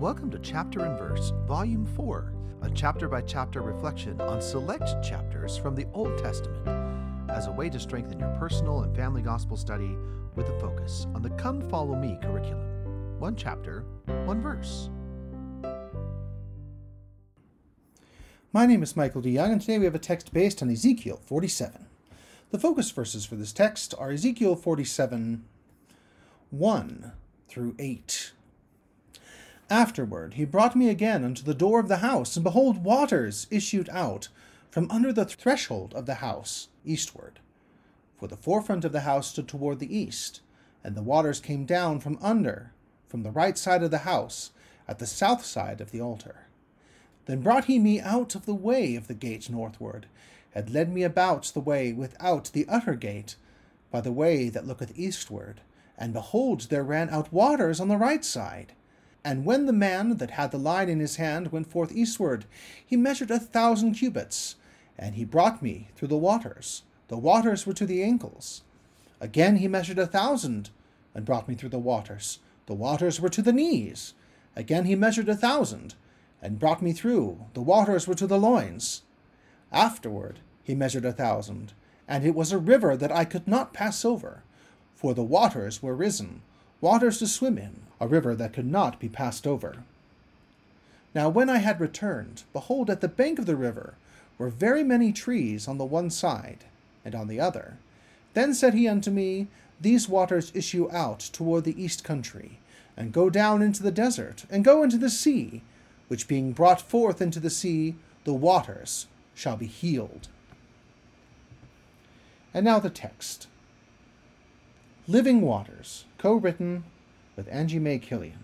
Welcome to Chapter and Verse, Volume 4, a chapter by chapter reflection on select chapters from the Old Testament as a way to strengthen your personal and family gospel study with a focus on the Come Follow Me curriculum. One chapter, one verse. My name is Michael D. Young, and today we have a text based on Ezekiel 47. The focus verses for this text are Ezekiel 47 1 through 8. Afterward, he brought me again unto the door of the house, and behold, waters issued out from under the threshold of the house eastward. For the forefront of the house stood toward the east, and the waters came down from under, from the right side of the house, at the south side of the altar. Then brought he me out of the way of the gate northward, and led me about the way without the utter gate, by the way that looketh eastward. And behold, there ran out waters on the right side. And when the man that had the line in his hand went forth eastward, he measured a thousand cubits, and he brought me through the waters. The waters were to the ankles. Again he measured a thousand, and brought me through the waters. The waters were to the knees. Again he measured a thousand, and brought me through. The waters were to the loins. Afterward he measured a thousand, and it was a river that I could not pass over, for the waters were risen, waters to swim in, a river that could not be passed over. Now when I had returned, behold, at the bank of the river were very many trees on the one side and on the other. Then said he unto me, These waters issue out toward the east country, and go down into the desert, and go into the sea, which being brought forth into the sea, the waters shall be healed. And now the text Living Waters, co written with Angie Mae Killian.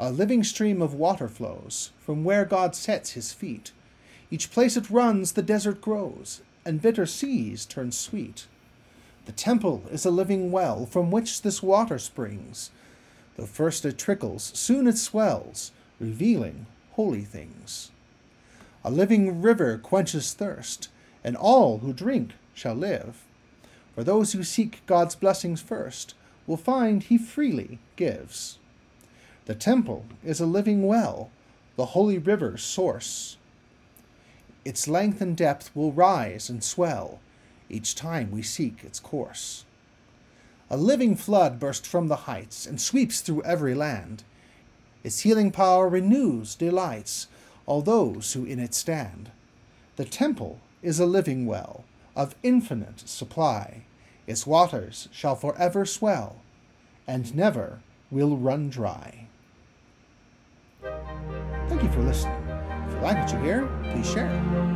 A living stream of water flows from where God sets his feet. Each place it runs, the desert grows, and bitter seas turn sweet. The temple is a living well from which this water springs. Though first it trickles, soon it swells, revealing holy things. A living river quenches thirst, and all who drink shall live. For those who seek God's blessings first will find he freely gives. The temple is a living well, the holy river's source. Its length and depth will rise and swell each time we seek its course. A living flood bursts from the heights and sweeps through every land. Its healing power renews, delights all those who in it stand. The temple is a living well of infinite supply. Its waters shall forever swell and never will run dry. Thank you for listening. If you like what you hear, please share.